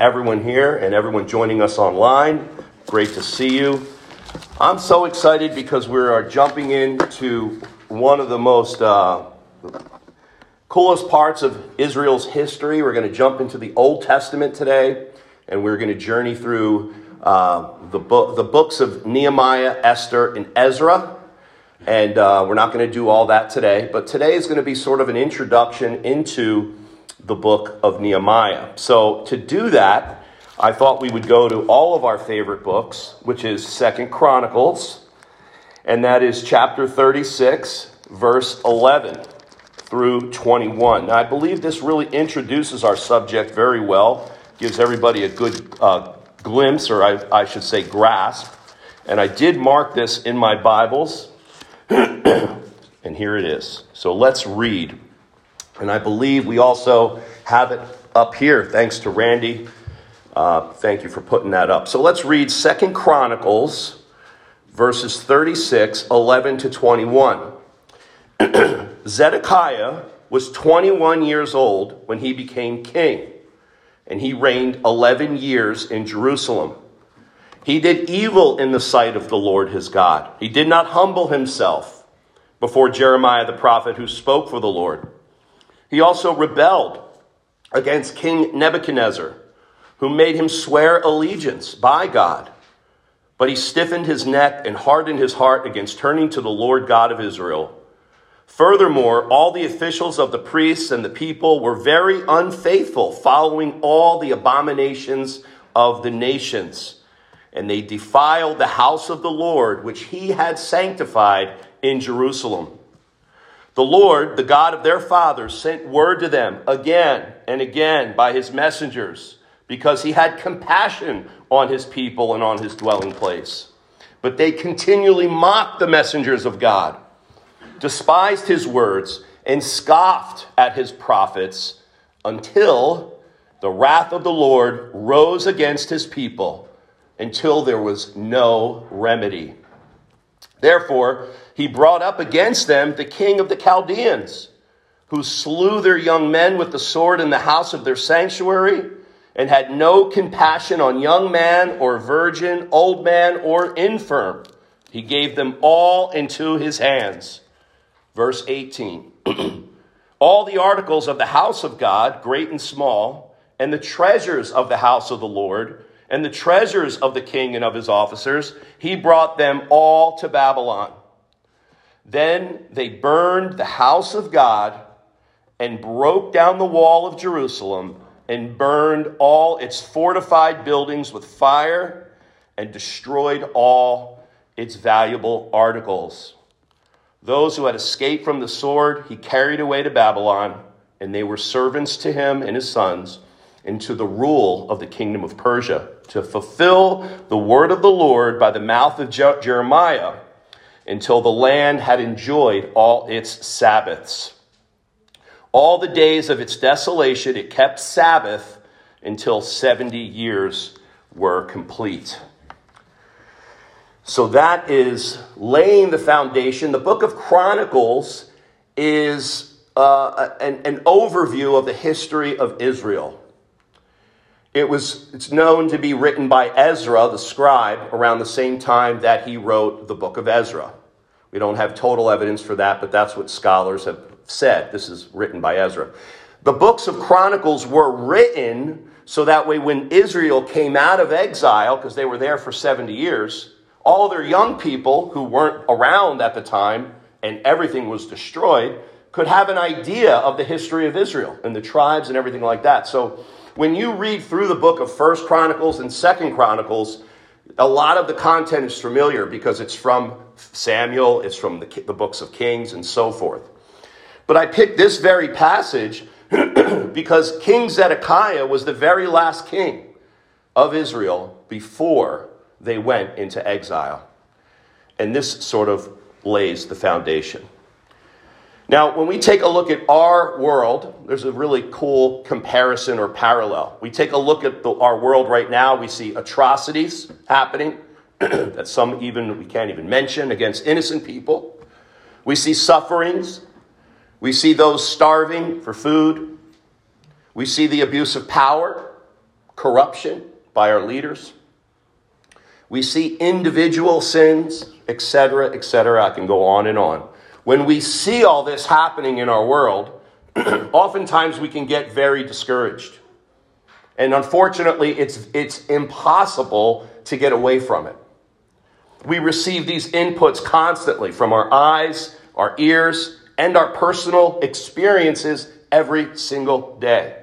everyone here and everyone joining us online. Great to see you. I'm so excited because we are jumping into one of the most uh, coolest parts of Israel's history. We're going to jump into the Old Testament today, and we're going to journey through uh, the, book, the books of Nehemiah, Esther, and Ezra. And uh, we're not going to do all that today, but today is going to be sort of an introduction into the book of Nehemiah. So to do that, I thought we would go to all of our favorite books, which is Second Chronicles, and that is chapter 36, verse 11 through 21. Now, I believe this really introduces our subject very well, gives everybody a good uh, glimpse, or I, I should say, grasp. And I did mark this in my Bibles and here it is. So let's read. And I believe we also have it up here, thanks to Randy. Uh, thank you for putting that up. So let's read Second Chronicles, verses 36, 11 to 21. Zedekiah was 21 years old when he became king, and he reigned 11 years in Jerusalem. He did evil in the sight of the Lord his God. He did not humble himself before Jeremiah the prophet who spoke for the Lord. He also rebelled against King Nebuchadnezzar, who made him swear allegiance by God. But he stiffened his neck and hardened his heart against turning to the Lord God of Israel. Furthermore, all the officials of the priests and the people were very unfaithful, following all the abominations of the nations and they defiled the house of the Lord, which he had sanctified in Jerusalem. The Lord, the God of their fathers, sent word to them again and again by his messengers, because he had compassion on his people and on his dwelling place. But they continually mocked the messengers of God, despised his words, and scoffed at his prophets until the wrath of the Lord rose against his people until there was no remedy. Therefore, he brought up against them the king of the Chaldeans, who slew their young men with the sword in the house of their sanctuary, and had no compassion on young man or virgin, old man or infirm. He gave them all into his hands. Verse 18 All the articles of the house of God, great and small, and the treasures of the house of the Lord, and the treasures of the king and of his officers, he brought them all to Babylon. Then they burned the house of God and broke down the wall of Jerusalem and burned all its fortified buildings with fire and destroyed all its valuable articles. Those who had escaped from the sword he carried away to Babylon, and they were servants to him and his sons into the rule of the kingdom of Persia to fulfill the word of the Lord by the mouth of Jeremiah until the land had enjoyed all its Sabbaths. All the days of its desolation, it kept Sabbath until 70 years were complete. So that is laying the foundation. The book of Chronicles is uh, an, an overview of the history of Israel. It was, it's known to be written by Ezra, the scribe, around the same time that he wrote the book of Ezra. We don't have total evidence for that, but that's what scholars have said. This is written by Ezra. The books of Chronicles were written so that way when Israel came out of exile, because they were there for 70 years, all their young people who weren't around at the time and everything was destroyed could have an idea of the history of Israel and the tribes and everything like that. So when you read through the book of First Chronicles and Second Chronicles, a lot of the content is familiar because it's from Samuel, it's from the, the books of Kings, and so forth. But I picked this very passage because King Zedekiah was the very last king of Israel before they went into exile. And this sort of lays the foundation. Now, when we take a look at our world, there's a really cool comparison or parallel. We take a look at the, our world right now, we see atrocities happening that some even we can't even mention against innocent people. We see sufferings. We see those starving for food. We see the abuse of power, corruption by our leaders. We see individual sins, etc., etc. I can go on and on. When we see all this happening in our world, oftentimes we can get very discouraged. And unfortunately, it's, it's impossible to get away from it. We receive these inputs constantly from our eyes, our ears, and our personal experiences every single day.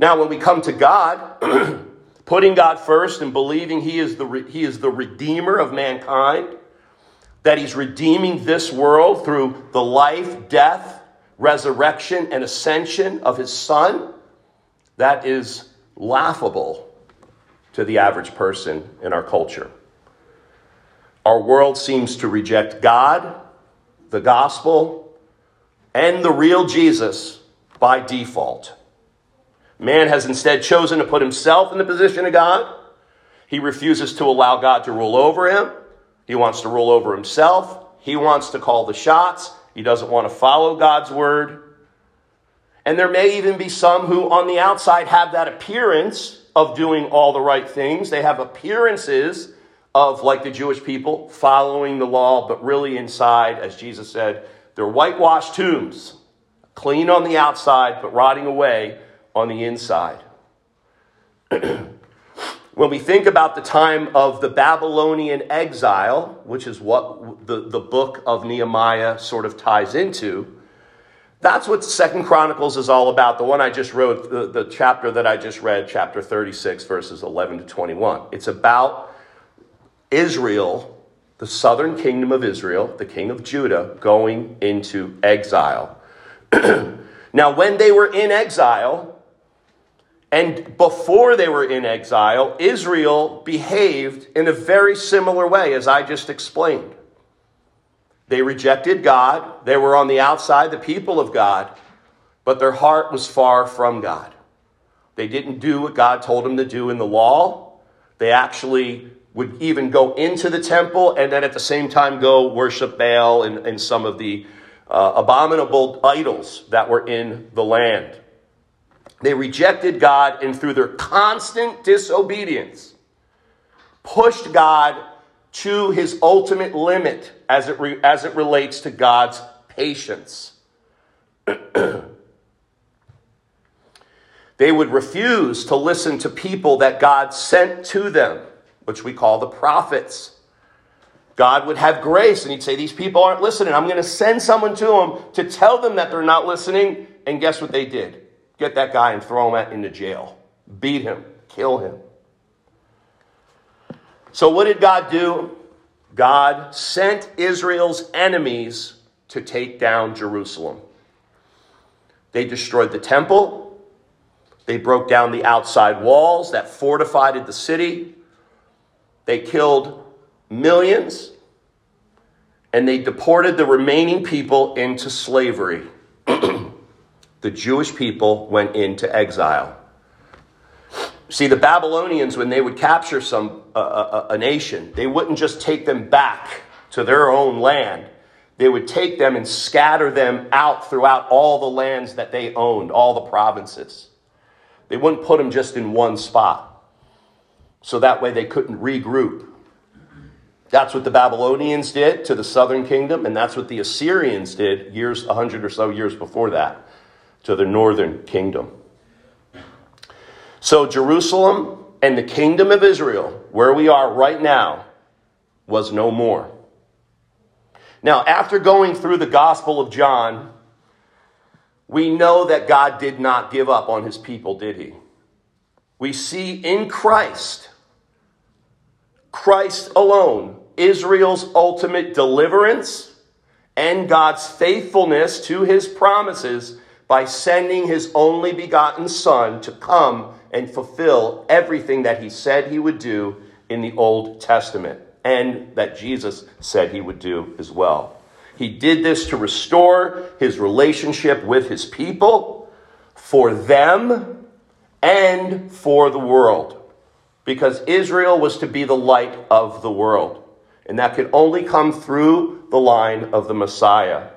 Now, when we come to God, putting God first and believing he is, the, he is the Redeemer of mankind, that He's redeeming this world through the life, death, resurrection, and ascension of His Son, that is laughable to the average person in our culture. Our world seems to reject God, the gospel, and the real Jesus by default. Man has instead chosen to put himself in the position of God. He refuses to allow God to rule over him. He wants to rule over himself. He wants to call the shots. He doesn't want to follow God's word. And there may even be some who, on the outside, have that appearance of doing all the right things. They have appearances of, like the Jewish people, following the law, but really inside, as Jesus said, they're whitewashed tombs, clean on the outside, but rotting away on the inside. when we think about the time of the Babylonian exile, which is what the, the book of Nehemiah sort of ties into, that's what Second Chronicles is all about. The one I just wrote, the, the chapter that I just read, chapter 36, verses 11 to 21. It's about Israel, the southern kingdom of Israel, the king of Judah, going into exile. now, when they were in exile, and before they were in exile, Israel behaved in a very similar way, as I just explained. They rejected God. They were on the outside, the people of God, but their heart was far from God. They didn't do what God told them to do in the law. They actually would even go into the temple and then at the same time go worship Baal and, and some of the uh, abominable idols that were in the land. They rejected God and through their constant disobedience pushed God to his ultimate limit as it, re- as it relates to God's patience. they would refuse to listen to people that God sent to them, which we call the prophets. God would have grace and he'd say, These people aren't listening. I'm going to send someone to them to tell them that they're not listening. And guess what they did? Get that guy and throw him into jail. Beat him. Kill him. So, what did God do? God sent Israel's enemies to take down Jerusalem. They destroyed the temple. They broke down the outside walls that fortified the city. They killed millions. And they deported the remaining people into slavery the Jewish people went into exile. See, the Babylonians, when they would capture some uh, a, a nation, they wouldn't just take them back to their own land. They would take them and scatter them out throughout all the lands that they owned, all the provinces. They wouldn't put them just in one spot. So that way they couldn't regroup. That's what the Babylonians did to the southern kingdom, and that's what the Assyrians did years, a hundred or so years before that to the northern kingdom. So, Jerusalem and the kingdom of Israel, where we are right now, was no more. Now, after going through the Gospel of John, we know that God did not give up on his people, did he? We see in Christ, Christ alone, Israel's ultimate deliverance and God's faithfulness to his promises by sending his only begotten Son to come and fulfill everything that he said he would do in the Old Testament and that Jesus said he would do as well. He did this to restore his relationship with his people for them and for the world because Israel was to be the light of the world. And that could only come through the line of the Messiah.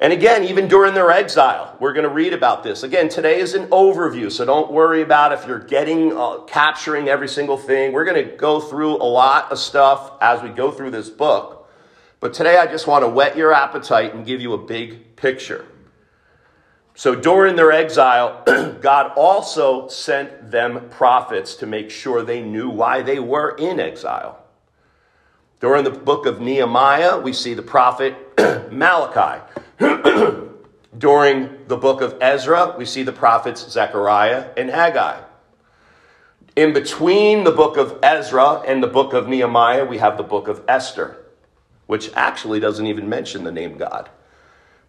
And again, even during their exile, we're going to read about this. Again, today is an overview, so don't worry about if you're getting, uh, capturing every single thing. We're going to go through a lot of stuff as we go through this book. But today I just want to whet your appetite and give you a big picture. So during their exile, God also sent them prophets to make sure they knew why they were in exile. During the book of Nehemiah, we see the prophet Malachi. During the book of Ezra, we see the prophets Zechariah and Haggai. In between the book of Ezra and the book of Nehemiah, we have the book of Esther, which actually doesn't even mention the name God.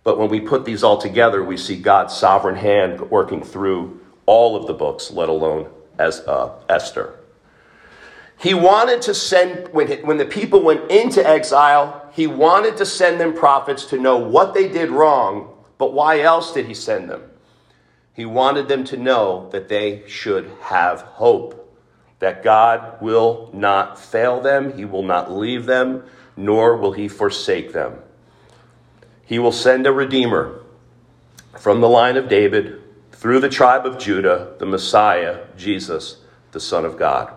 But when we put these all together, we see God's sovereign hand working through all of the books, let alone as uh, Esther. He wanted to send, when, when the people went into exile, he wanted to send them prophets to know what they did wrong, but why else did he send them? He wanted them to know that they should have hope, that God will not fail them, he will not leave them, nor will he forsake them. He will send a redeemer from the line of David through the tribe of Judah, the Messiah, Jesus, the Son of God.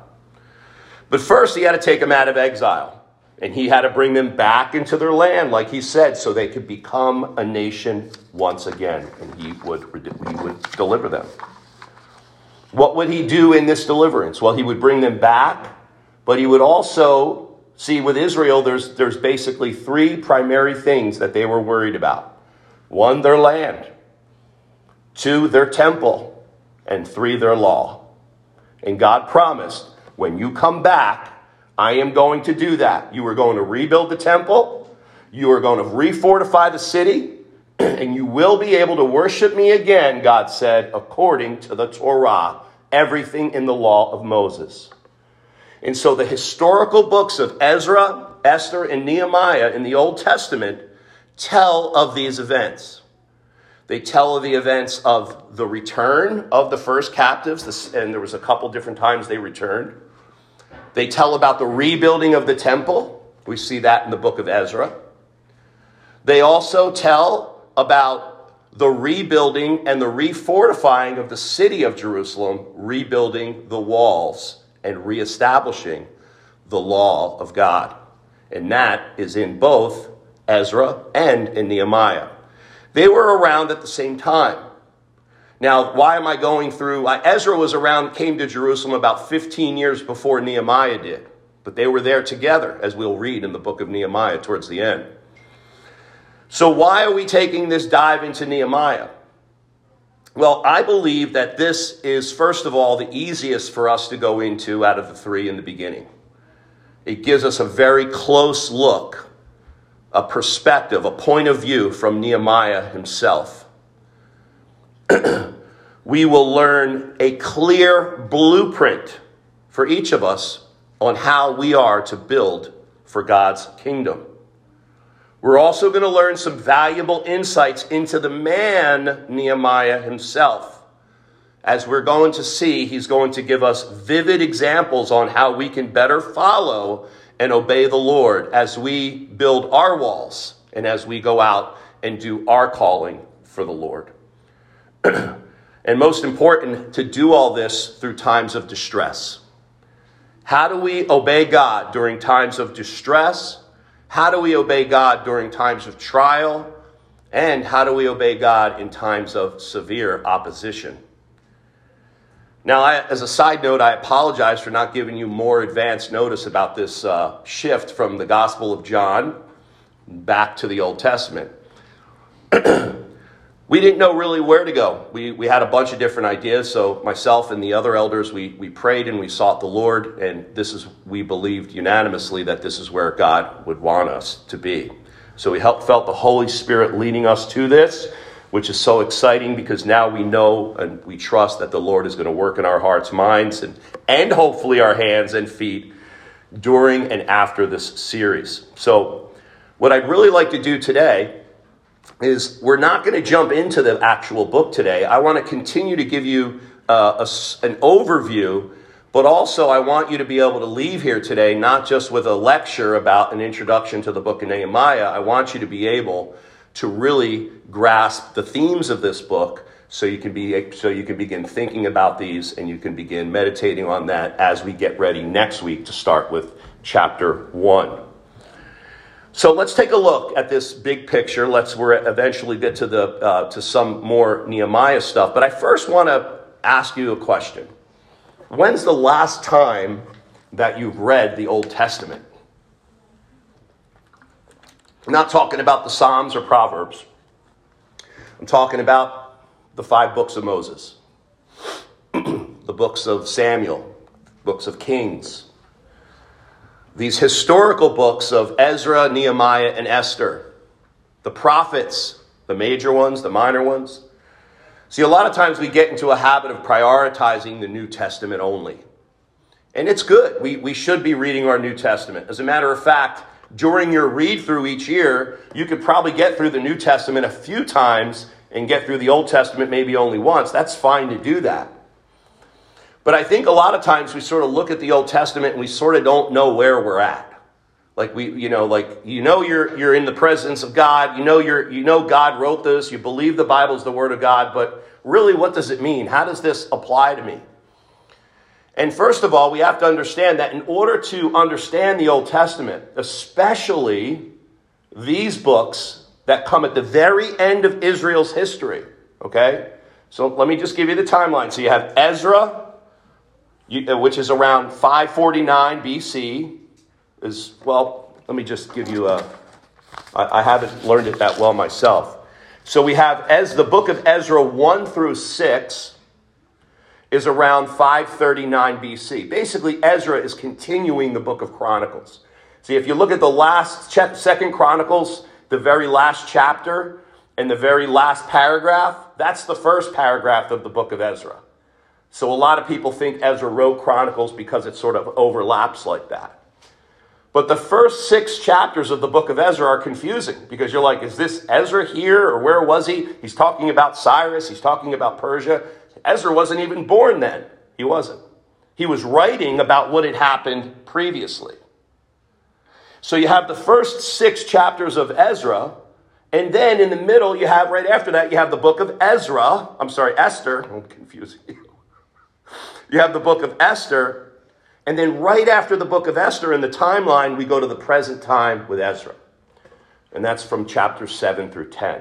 But first, he had to take them out of exile. And he had to bring them back into their land, like he said, so they could become a nation once again. And he would, he would deliver them. What would he do in this deliverance? Well, he would bring them back, but he would also see with Israel, there's, there's basically three primary things that they were worried about one, their land, two, their temple, and three, their law. And God promised when you come back, I am going to do that. You are going to rebuild the temple, you are going to refortify the city, and you will be able to worship me again, God said, according to the Torah, everything in the law of Moses. And so the historical books of Ezra, Esther, and Nehemiah in the Old Testament tell of these events. They tell of the events of the return of the first captives, and there was a couple different times they returned. They tell about the rebuilding of the temple. We see that in the book of Ezra. They also tell about the rebuilding and the refortifying of the city of Jerusalem, rebuilding the walls and reestablishing the law of God. And that is in both Ezra and in Nehemiah. They were around at the same time. Now, why am I going through? Ezra was around, came to Jerusalem about 15 years before Nehemiah did, but they were there together, as we'll read in the book of Nehemiah towards the end. So, why are we taking this dive into Nehemiah? Well, I believe that this is, first of all, the easiest for us to go into out of the three in the beginning. It gives us a very close look, a perspective, a point of view from Nehemiah himself. We will learn a clear blueprint for each of us on how we are to build for God's kingdom. We're also going to learn some valuable insights into the man, Nehemiah himself. As we're going to see, he's going to give us vivid examples on how we can better follow and obey the Lord as we build our walls and as we go out and do our calling for the Lord. and most important, to do all this through times of distress. How do we obey God during times of distress? How do we obey God during times of trial? And how do we obey God in times of severe opposition? Now, I, as a side note, I apologize for not giving you more advance notice about this uh, shift from the Gospel of John back to the Old Testament. we didn't know really where to go. We, we had a bunch of different ideas. So myself and the other elders, we, we prayed and we sought the Lord. And this is, we believed unanimously that this is where God would want us to be. So we helped, felt the Holy Spirit leading us to this, which is so exciting because now we know and we trust that the Lord is going to work in our hearts, minds, and, and hopefully our hands and feet during and after this series. So what I'd really like to do today is we're not going to jump into the actual book today. I want to continue to give you uh, a, an overview, but also I want you to be able to leave here today not just with a lecture about an introduction to the book of Nehemiah. I want you to be able to really grasp the themes of this book so you can be so you can begin thinking about these and you can begin meditating on that as we get ready next week to start with chapter 1 so let's take a look at this big picture. Let's we're eventually get to the uh, to some more nehemiah stuff. But i first want to ask you a question. When's the last time that you've read the old testament? I'm not talking about the psalms or proverbs. I'm talking about the five books of Moses, the books of Samuel, books of Kings, these historical books of Ezra, Nehemiah, and Esther, the prophets, the major ones, the minor ones. See, a lot of times we get into a habit of prioritizing the New Testament only. And it's good. We, we should be reading our New Testament. As a matter of fact, during your read through each year, you could probably get through the New Testament a few times and get through the Old Testament maybe only once, that's fine to do that. But I think a lot of times we sort of look at the Old Testament and we sort of don't know where we're at. Like we, you know, like you know you're you're in the presence of God. You know you're you know God wrote this. You believe the Bible is the Word of God. But really, what does it mean? How does this apply to me? And first of all, we have to understand that in order to understand the Old Testament, especially these books that come at the very end of Israel's history. Okay? So let me just give you the timeline. So you have Ezra, Uh, which is around 549 BC. Is well, let me just give you a. I, I haven't learned it that well myself. So we have as the book of Ezra 1 through 6 is around 539 BC. Basically, Ezra is continuing the book of Chronicles. See, if you look at the last second Chronicles, the very last chapter and the very last paragraph, that's the first paragraph of the book of Ezra. So a lot of people think Ezra wrote Chronicles because it sort of overlaps like that. But the first six chapters of the book of Ezra are confusing because you're like, is this Ezra here or where was he? He's talking about Cyrus, he's talking about Persia. Ezra wasn't even born then. He wasn't. He was writing about what had happened previously. So you have the first six chapters of Ezra, and then in the middle, you have right after that, you have the book of Ezra. I'm sorry, Esther. I'm confusing you. You have the book of Esther, and then right after the book of Esther in the timeline, we go to the present time with Ezra. And that's from chapter 7 through 10.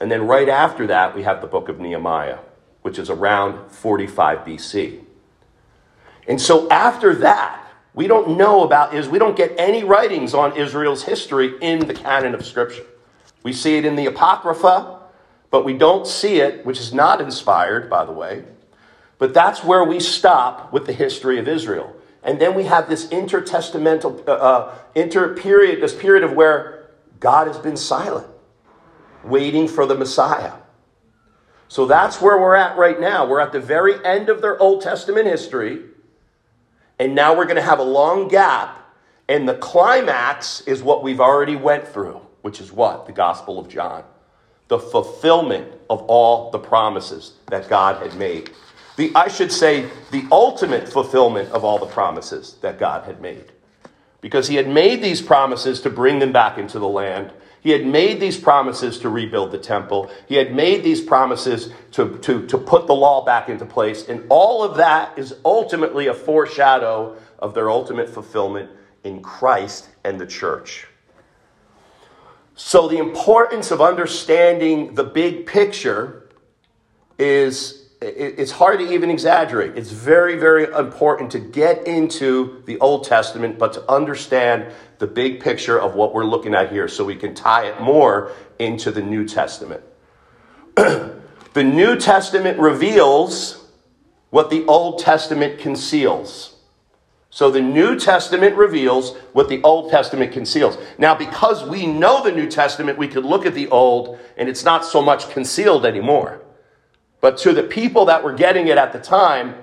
And then right after that, we have the book of Nehemiah, which is around 45 BC. And so after that, we don't know about is we don't get any writings on Israel's history in the canon of Scripture. We see it in the Apocrypha, but we don't see it, which is not inspired, by the way. But that's where we stop with the history of Israel. And then we have this intertestamental uh, uh, inter period, this period of where God has been silent, waiting for the Messiah. So that's where we're at right now. We're at the very end of their Old Testament history. And now we're going to have a long gap. And the climax is what we've already went through, which is what? The Gospel of John. The fulfillment of all the promises that God had made. The, I should say, the ultimate fulfillment of all the promises that God had made. Because he had made these promises to bring them back into the land he had made these promises to rebuild the temple. He had made these promises to, to, to put the law back into place. And all of that is ultimately a foreshadow of their ultimate fulfillment in Christ and the church. So, the importance of understanding the big picture is it's hard to even exaggerate. It's very, very important to get into the Old Testament, but to understand the big picture of what we're looking at here so we can tie it more into the New Testament. the New Testament reveals what the Old Testament conceals. So the New Testament reveals what the Old Testament conceals. Now, because we know the New Testament, we could look at the Old and it's not so much concealed anymore. But to the people that were getting it at the time,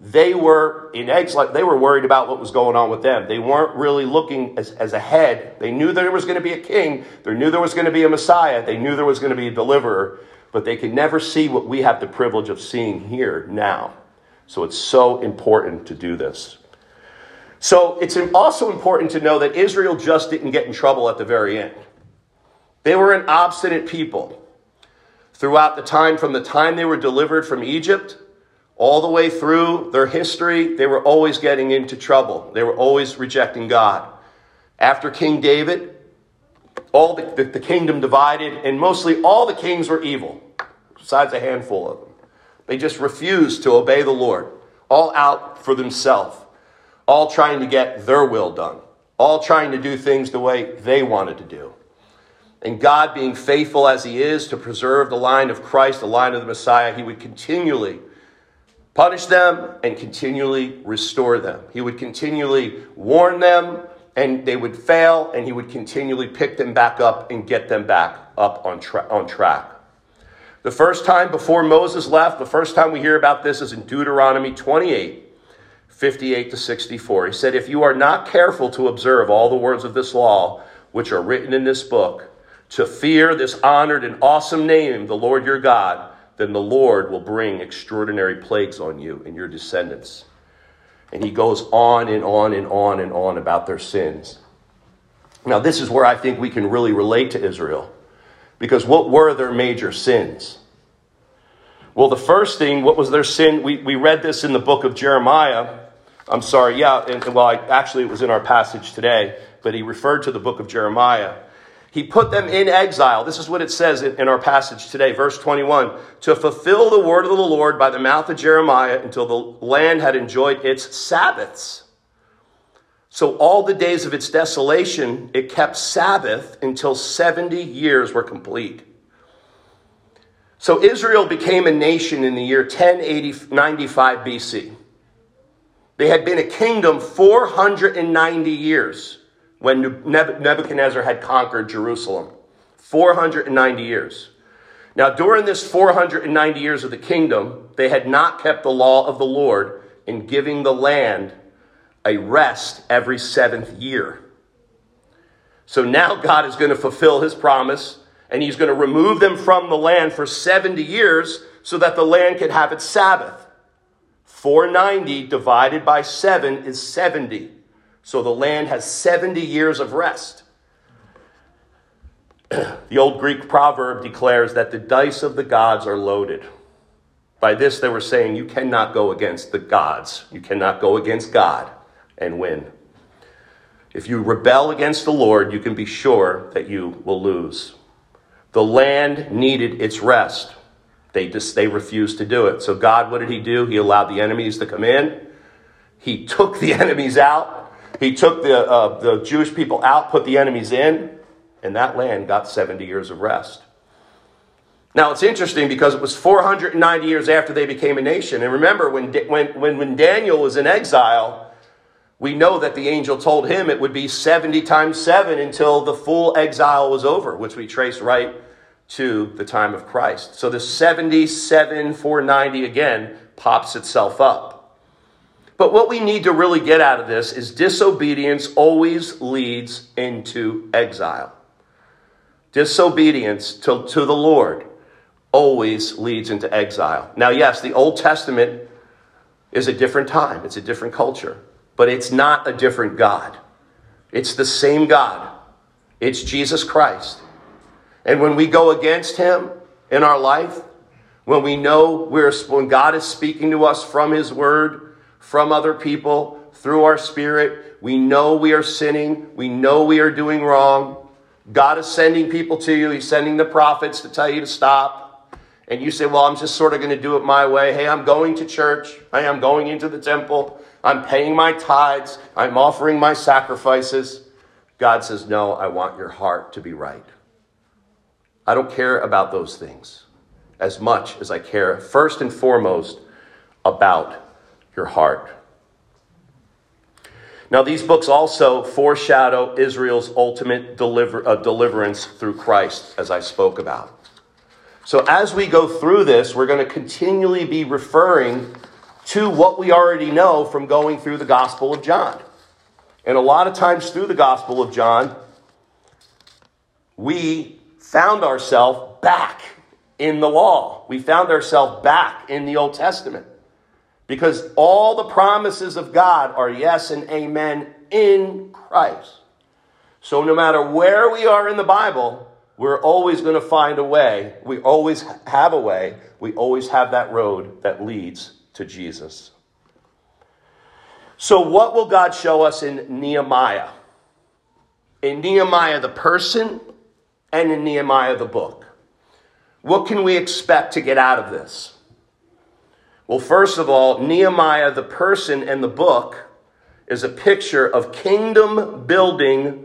they were in exile. They were worried about what was going on with them. They weren't really looking as, as ahead. They knew there was going to be a king. They knew there was going to be a Messiah. They knew there was going to be a deliverer. But they could never see what we have the privilege of seeing here now. So it's so important to do this. So it's also important to know that Israel just didn't get in trouble at the very end. They were an obstinate people. Throughout the time, from the time they were delivered from Egypt all the way through their history, they were always getting into trouble. They were always rejecting God. After King David, all the, the, the kingdom divided, and mostly all the kings were evil, besides a handful of them. They just refused to obey the Lord, all out for themselves, all trying to get their will done, all trying to do things the way they wanted to do. And God, being faithful as He is to preserve the line of Christ, the line of the Messiah, He would continually punish them and continually restore them. He would continually warn them and they would fail, and He would continually pick them back up and get them back up on, tra- on track. The first time before Moses left, the first time we hear about this is in Deuteronomy 28. 58 to 64. He said, If you are not careful to observe all the words of this law, which are written in this book, to fear this honored and awesome name, the Lord your God, then the Lord will bring extraordinary plagues on you and your descendants. And he goes on and on and on and on about their sins. Now, this is where I think we can really relate to Israel. Because what were their major sins? Well, the first thing, what was their sin? We, we read this in the book of Jeremiah. I'm sorry, yeah, and, well, I, actually, it was in our passage today, but he referred to the book of Jeremiah. He put them in exile. This is what it says in our passage today, verse 21 to fulfill the word of the Lord by the mouth of Jeremiah until the land had enjoyed its Sabbaths. So, all the days of its desolation, it kept Sabbath until 70 years were complete. So, Israel became a nation in the year 1095 BC. They had been a kingdom 490 years when Nebuchadnezzar had conquered Jerusalem. 490 years. Now, during this 490 years of the kingdom, they had not kept the law of the Lord in giving the land a rest every seventh year. So now God is going to fulfill his promise and he's going to remove them from the land for 70 years so that the land can have its Sabbath. 490 divided by 7 is 70. So the land has 70 years of rest. the old Greek proverb declares that the dice of the gods are loaded. By this, they were saying you cannot go against the gods, you cannot go against God and win. If you rebel against the Lord, you can be sure that you will lose. The land needed its rest. They just they refused to do it. So God, what did he do? He allowed the enemies to come in. He took the enemies out he took the, uh, the Jewish people out, put the enemies in, and that land got 70 years of rest. Now, it's interesting because it was 490 years after they became a nation. And remember, when, when, when, when Daniel was in exile, we know that the angel told him it would be 70 times 7 until the full exile was over, which we trace right to the time of Christ. So the 77, 490 again pops itself up. But what we need to really get out of this is disobedience always leads into exile. Disobedience to, to the Lord always leads into exile. Now, yes, the Old Testament is a different time, it's a different culture, but it's not a different God. It's the same God, it's Jesus Christ. And when we go against Him in our life, when we know we're, when God is speaking to us from His Word, from other people through our spirit. We know we are sinning. We know we are doing wrong. God is sending people to you. He's sending the prophets to tell you to stop. And you say, Well, I'm just sort of going to do it my way. Hey, I'm going to church. Hey, I'm going into the temple. I'm paying my tithes. I'm offering my sacrifices. God says, No, I want your heart to be right. I don't care about those things as much as I care, first and foremost, about your heart. Now, these books also foreshadow Israel's ultimate deliver, uh, deliverance through Christ, as I spoke about. So, as we go through this, we're going to continually be referring to what we already know from going through the Gospel of John. And a lot of times through the Gospel of John, we found ourselves back in the law. We found ourselves back in the Old Testament. Because all the promises of God are yes and amen in Christ. So no matter where we are in the Bible, we're always going to find a way. We always have a way. We always have that road that leads to Jesus. So, what will God show us in Nehemiah? In Nehemiah, the person, and in Nehemiah, the book. What can we expect to get out of this? Well, first of all, Nehemiah, the person, and the book is a picture of kingdom building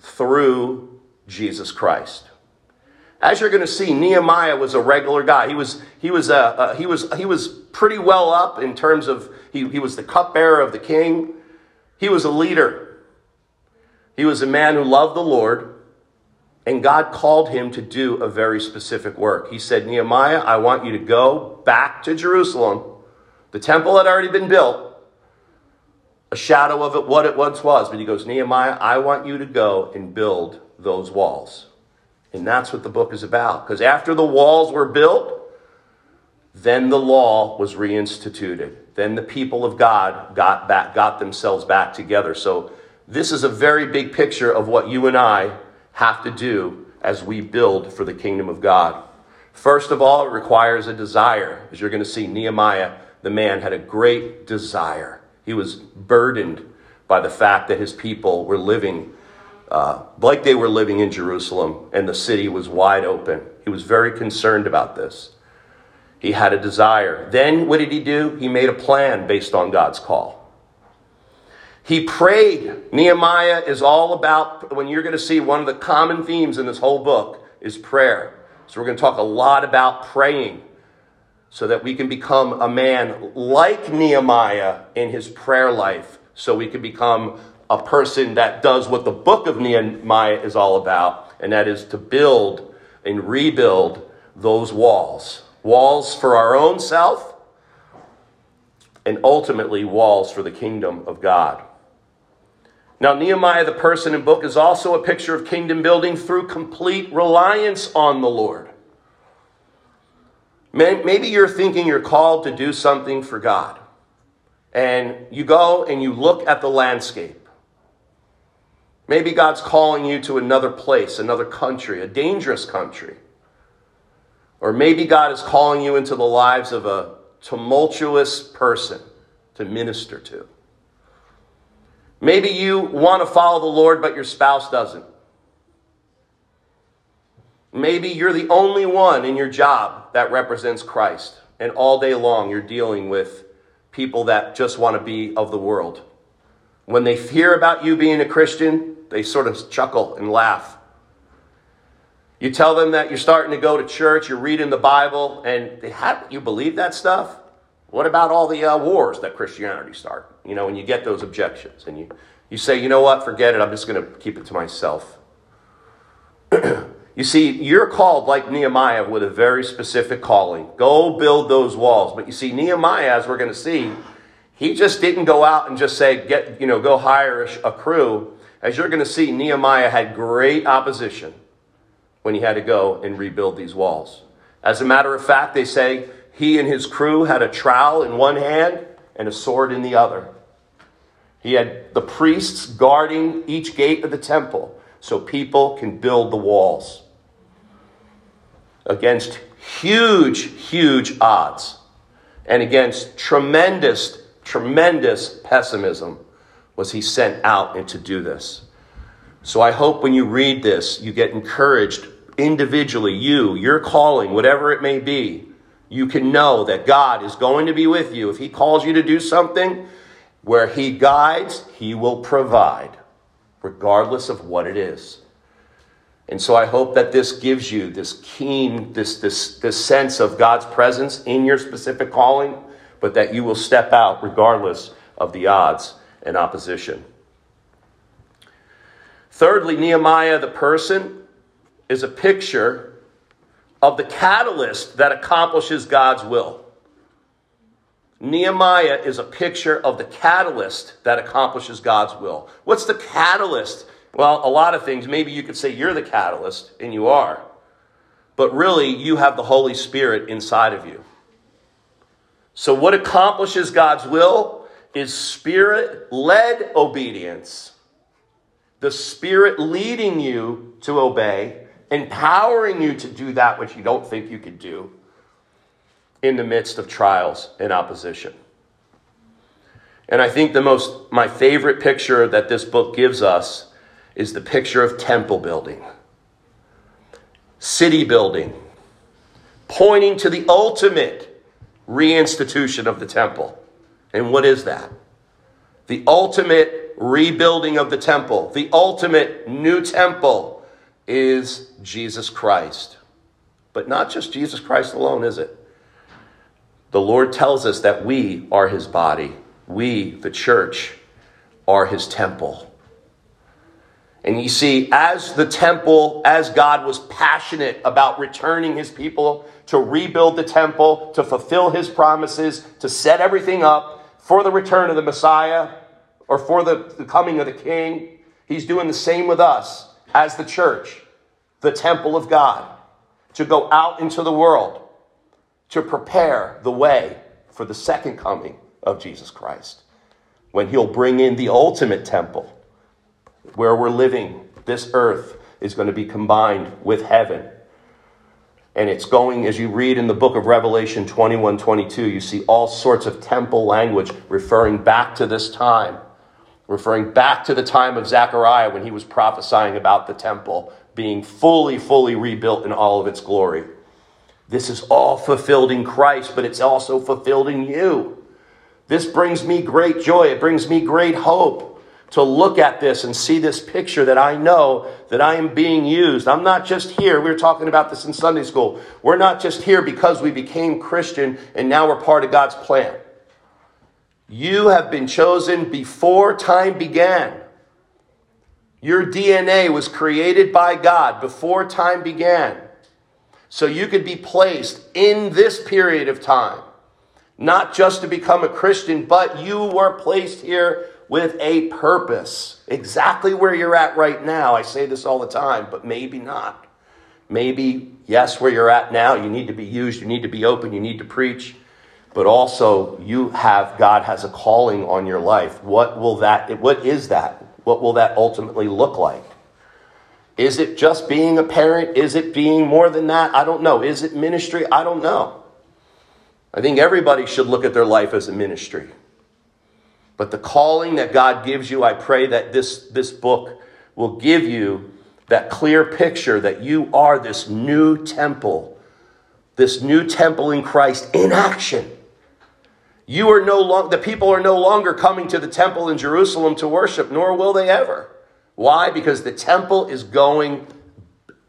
through Jesus Christ. As you're going to see, Nehemiah was a regular guy. He was, he was, a, uh, uh, he was, he was pretty well up in terms of, he, he was the cupbearer of the king. He was a leader. He was a man who loved the Lord, and God called him to do a very specific work. He said, Nehemiah, I want you to go back to Jerusalem. The temple had already been built a shadow of it, what it once was. But he goes, Nehemiah, I want you to go and build those walls. And that's what the book is about. Because after the walls were built, then the law was reinstituted. Then the people of God got back, got themselves back together. So this is a very big picture of what you and I have to do as we build for the kingdom of God. First of all, it requires a desire. As you're going to see, Nehemiah, the man, had a great desire. He was burdened by the fact that his people were living uh, like they were living in Jerusalem and the city was wide open. He was very concerned about this. He had a desire. Then what did he do? He made a plan based on God's call. He prayed. Nehemiah is all about, when you're going to see one of the common themes in this whole book is prayer. So we're going to talk a lot about praying so that we can become a man like Nehemiah in his prayer life, so we can become a person that does what the book of Nehemiah is all about, and that is to build and rebuild those walls. Walls for our own self, and ultimately walls for the kingdom of God. Now, Nehemiah, the person and book, is also a picture of kingdom building through complete reliance on the Lord. Maybe you're thinking you're called to do something for God. And you go and you look at the landscape. Maybe God's calling you to another place, another country, a dangerous country. Or maybe God is calling you into the lives of a tumultuous person to minister to. Maybe you want to follow the Lord, but your spouse doesn't. Maybe you're the only one in your job that represents Christ, and all day long you're dealing with people that just want to be of the world. When they hear about you being a Christian, they sort of chuckle and laugh. You tell them that you're starting to go to church, you're reading the Bible, and they have you believe that stuff? What about all the uh, wars that Christianity started? You know, when you get those objections and you, you say, you know what, forget it, I'm just going to keep it to myself. You see, you're called like Nehemiah with a very specific calling. Go build those walls. But you see, Nehemiah, as we're going to see, he just didn't go out and just say, get, you know, go hire a, a crew. As you're going to see, Nehemiah had great opposition when he had to go and rebuild these walls. As a matter of fact, they say he and his crew had a trowel in one hand and a sword in the other. He had the priests guarding each gate of the temple so people can build the walls against huge, huge odds and against tremendous, tremendous pessimism was he sent out and to do this. So I hope when you read this, you get encouraged individually, you, your calling, whatever it may be, you can know that God is going to be with you. If he calls you to do something, where he guides, he will provide regardless of what it is. And so I hope that this gives you this keen, this, this, this sense of God's presence in your specific calling, but that you will step out regardless of the odds and opposition. Thirdly, Nehemiah, the person, is a picture of the catalyst that accomplishes God's will. Nehemiah is a picture of the catalyst that accomplishes God's will. What's the catalyst? Well, a lot of things. Maybe you could say you're the catalyst, and you are. But really, you have the Holy Spirit inside of you. So, what accomplishes God's will is spirit led obedience. The Spirit leading you to obey empowering you to do that which you don't think you could do in the midst of trials and opposition. And I think the most, my favorite picture that this book gives us is the picture of temple building, city building, pointing to the ultimate reinstitution of the temple. And what is that? The ultimate rebuilding of the temple, the ultimate new temple is Jesus Christ. But not just Jesus Christ alone, is it? The Lord tells us that we are his body we, the church, are his temple. And you see, as the temple, as God was passionate about returning his people to rebuild the temple, to fulfill his promises, to set everything up for the return of the Messiah or for the, the coming of the King, he's doing the same with us as the church, the temple of God, to go out into the world to prepare the way for the second coming of Jesus Christ. When he'll bring in the ultimate temple where we're living, this earth is going to be combined with heaven. And it's going, as you read in the book of Revelation 21 22, you see all sorts of temple language referring back to this time, referring back to the time of Zechariah when he was prophesying about the temple being fully, fully rebuilt in all of its glory. This is all fulfilled in Christ, but it's also fulfilled in you. This brings me great joy. It brings me great hope to look at this and see this picture that I know that I am being used. I'm not just here. We were talking about this in Sunday school. We're not just here because we became Christian and now we're part of God's plan. You have been chosen before time began. Your DNA was created by God before time began. So you could be placed in this period of time not just to become a Christian, but you were placed here with a purpose. Exactly where you're at right now. I say this all the time, but maybe not. Maybe, yes, where you're at now, you need to be used, you need to be open, you need to preach, but also you have, God has a calling on your life. What will that, what is that? What will that ultimately look like? Is it just being a parent? Is it being more than that? I don't know. Is it ministry? I don't know. I think everybody should look at their life as a ministry. But the calling that God gives you, I pray that this, this book will give you that clear picture that you are this new temple, this new temple in Christ in action. You are no longer, the people are no longer coming to the temple in Jerusalem to worship, nor will they ever. Why? Because the temple is going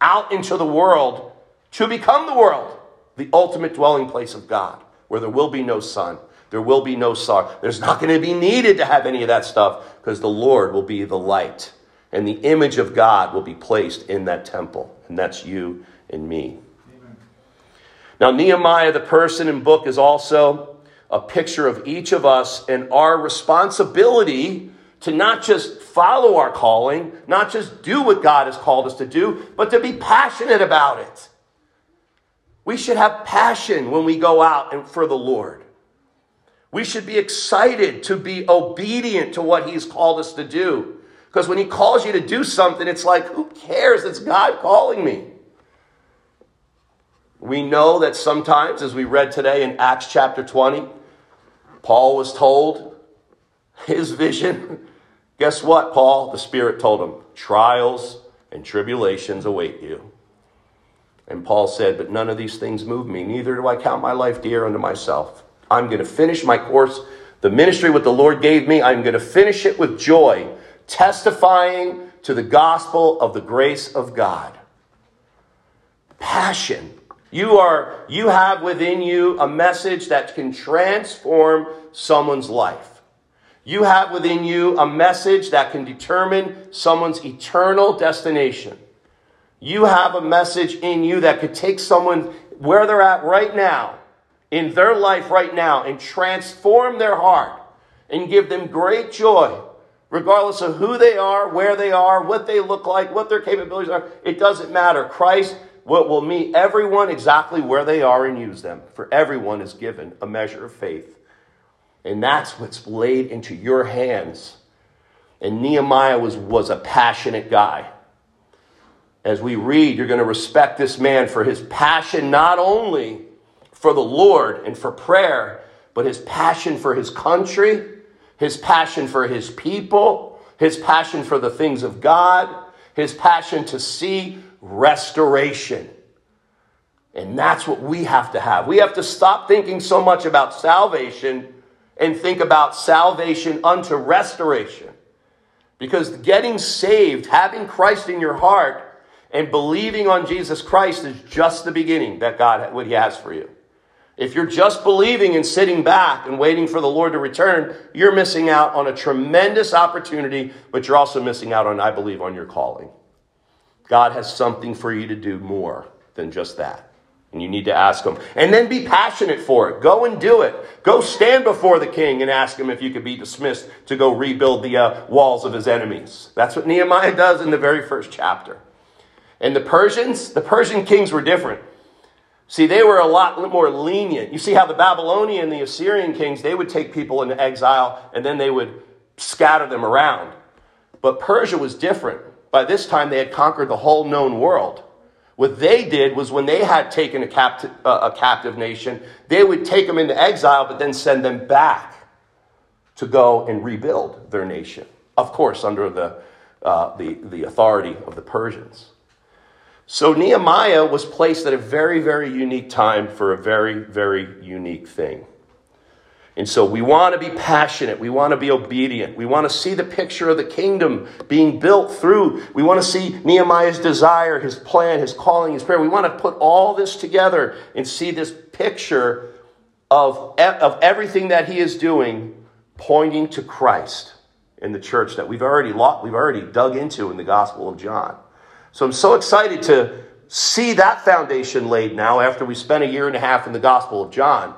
out into the world to become the world, the ultimate dwelling place of God where there will be no sun. There will be no sorrow. There's not going to be needed to have any of that stuff because the Lord will be the light. And the image of God will be placed in that temple. And that's you and me. Amen. Now, Nehemiah, the person and book, is also a picture of each of us and our responsibility to not just follow our calling, not just do what God has called us to do, but to be passionate about it. We should have passion when we go out and for the Lord. We should be excited to be obedient to what He's called us to do. Because when He calls you to do something, it's like, who cares? It's God calling me. We know that sometimes, as we read today in Acts chapter 20, Paul was told his vision. Guess what, Paul? The Spirit told him trials and tribulations await you. And Paul said, But none of these things move me, neither do I count my life dear unto myself. I'm going to finish my course, the ministry what the Lord gave me, I'm going to finish it with joy, testifying to the gospel of the grace of God. Passion. You are you have within you a message that can transform someone's life. You have within you a message that can determine someone's eternal destination. You have a message in you that could take someone where they're at right now, in their life right now, and transform their heart and give them great joy, regardless of who they are, where they are, what they look like, what their capabilities are. It doesn't matter. Christ will, will meet everyone exactly where they are and use them. For everyone is given a measure of faith. And that's what's laid into your hands. And Nehemiah was, was a passionate guy. as we read, you're going to respect this man for his passion not only for the Lord and for prayer, but his passion for his country, his passion for his people, his passion for the things of God, his passion to see restoration. And that's what we have to have. We have to stop thinking so much about salvation and think about salvation unto restoration. Because getting saved, having Christ in your heart, and believing on Jesus Christ is just the beginning that God what He has for you. If you're just believing and sitting back and waiting for the Lord to return, you're missing out on a tremendous opportunity, but you're also missing out on, I believe, on your calling. God has something for you to do more than just that. And you need to ask him. And then be passionate for it. Go and do it. Go stand before the king and ask him if you could be dismissed to go rebuild the uh, walls of his enemies. That's what Nehemiah does in the very first chapter. And the Persians, the Persian kings were different. See, they were a lot more lenient. You see how the Babylonian, the Assyrian kings, they would take people into exile and then they would scatter them around. But Persia was different. By this time, they had conquered the whole known world. What they did was when they had taken a, captive, uh, a captive nation, they would take them into exile, but then send them back to go and rebuild their nation. Of course, under the, uh, the, the authority of the Persians. So Nehemiah was placed at a very, very unique time for a very, very unique thing. And so we want to be passionate. We want to be obedient. We want to see the picture of the kingdom being built through. We want to see Nehemiah's desire, his plan, his calling, his prayer. We want to put all this together and see this picture of, of everything that he is doing pointing to Christ in the church that we've already, we've already dug into in the Gospel of John. So I'm so excited to see that foundation laid now after we spent a year and a half in the Gospel of John.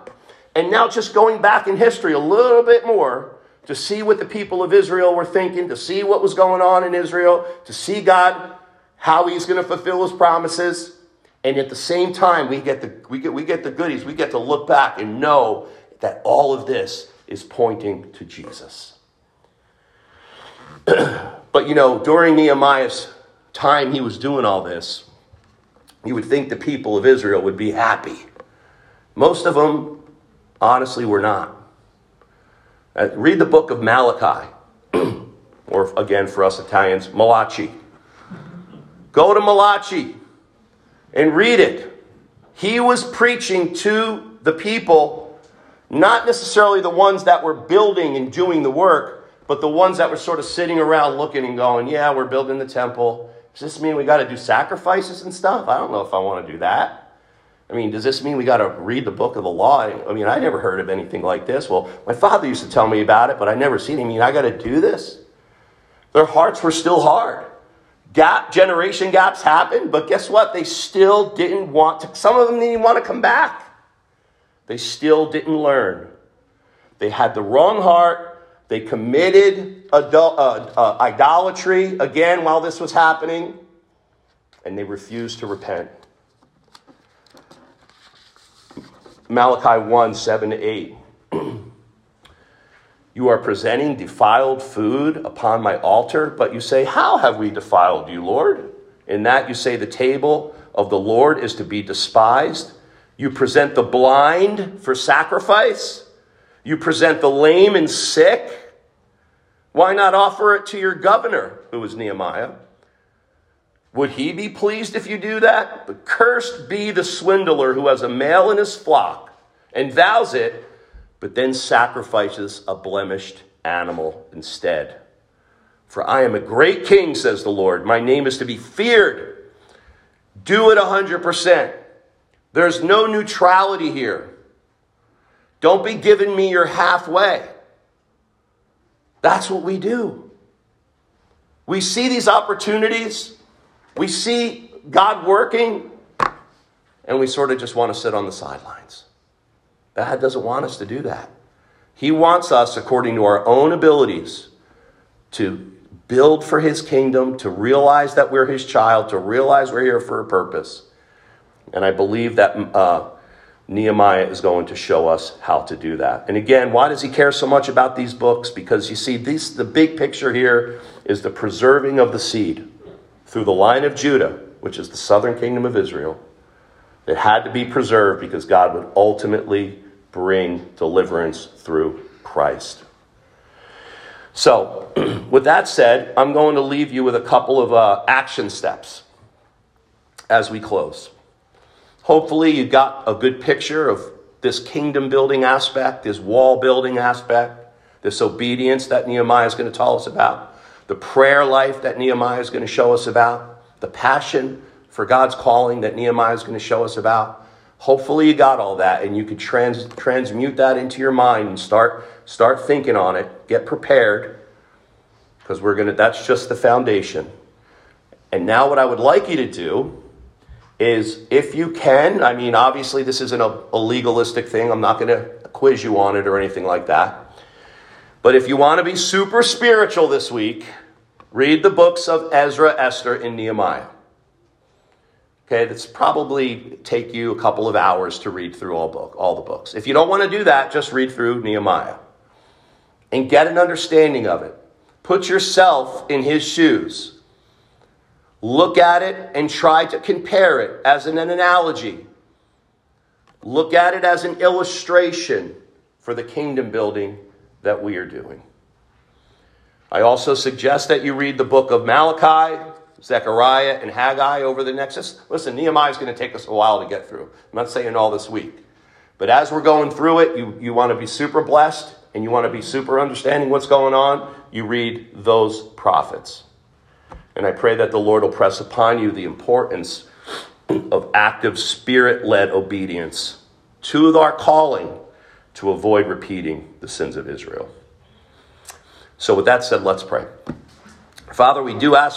And now just going back in history a little bit more to see what the people of Israel were thinking, to see what was going on in Israel, to see God, how he's going to fulfill his promises. And at the same time, we get the, we get, we get the goodies. We get to look back and know that all of this is pointing to Jesus. but you know, during Nehemiah's time he was doing all this, you would think the people of Israel would be happy. Most of them Honestly, we're not. Uh, read the book of Malachi, or again for us Italians, Malachi. Go to Malachi and read it. He was preaching to the people, not necessarily the ones that were building and doing the work, but the ones that were sort of sitting around looking and going, Yeah, we're building the temple. Does this mean we got to do sacrifices and stuff? I don't know if I want to do that. I mean, does this mean we got to read the book of the law? I mean, I never heard of anything like this. Well, my father used to tell me about it, but I never seen it. I mean, I got to do this? Their hearts were still hard. Gap, generation gaps happened, but guess what? They still didn't want to, some of them didn't want to come back. They still didn't learn. They had the wrong heart. They committed adult, uh, uh, idolatry again while this was happening, and they refused to repent. Malachi 1 7 to 8. you are presenting defiled food upon my altar, but you say, How have we defiled you, Lord? In that you say, The table of the Lord is to be despised. You present the blind for sacrifice. You present the lame and sick. Why not offer it to your governor, who is Nehemiah? Would he be pleased if you do that? But cursed be the swindler who has a male in his flock and vows it, but then sacrifices a blemished animal instead. For I am a great king, says the Lord. My name is to be feared. Do it 100%. There's no neutrality here. Don't be giving me your halfway. That's what we do. We see these opportunities we see God working, and we sort of just want to sit on the sidelines. God doesn't want us to do that. He wants us, according to our own abilities, to build for His kingdom, to realize that we're His child, to realize we're here for a purpose. And I believe that uh, Nehemiah is going to show us how to do that. And again, why does he care so much about these books? Because you see, these, the big picture here is the preserving of the seed through the line of Judah which is the southern kingdom of Israel, that had to be preserved because God would ultimately bring deliverance through Christ. So, with that said, I'm going to leave you with a couple of uh, action steps as we close. Hopefully, you got a good picture of this kingdom building aspect, this wall building aspect, this obedience that Nehemiah is going to tell us about, the prayer life that Nehemiah is going to show us about, the passion for God's calling that Nehemiah is going to show us about. Hopefully, you got all that and you can trans- transmute that into your mind and start, start thinking on it. Get prepared because we're going to, that's just the foundation. And now, what I would like you to do is if you can, I mean, obviously, this isn't a, a legalistic thing. I'm not going to quiz you on it or anything like that. But if you want to be super spiritual this week, read the books of Ezra, Esther, and Nehemiah. Okay, that's probably take you a couple of hours to read through all book, all the books. If you don't want to do that, just read through Nehemiah and get an understanding of it. Put yourself in his shoes. Look at it and try to compare it as an analogy. Look at it as an illustration for the kingdom building that we are doing. I also suggest that you read the book of Malachi, Zechariah, and Haggai over the next. Listen, Nehemiah is going to take us a while to get through. I'm not saying all this week. But as we're going through it, you, you want to be super blessed and you want to be super understanding what's going on, you read those prophets. And I pray that the Lord will press upon you the importance of active spirit led obedience to our calling to avoid repeating the sins of Israel. So, with that said, let's pray. Father, we do ask.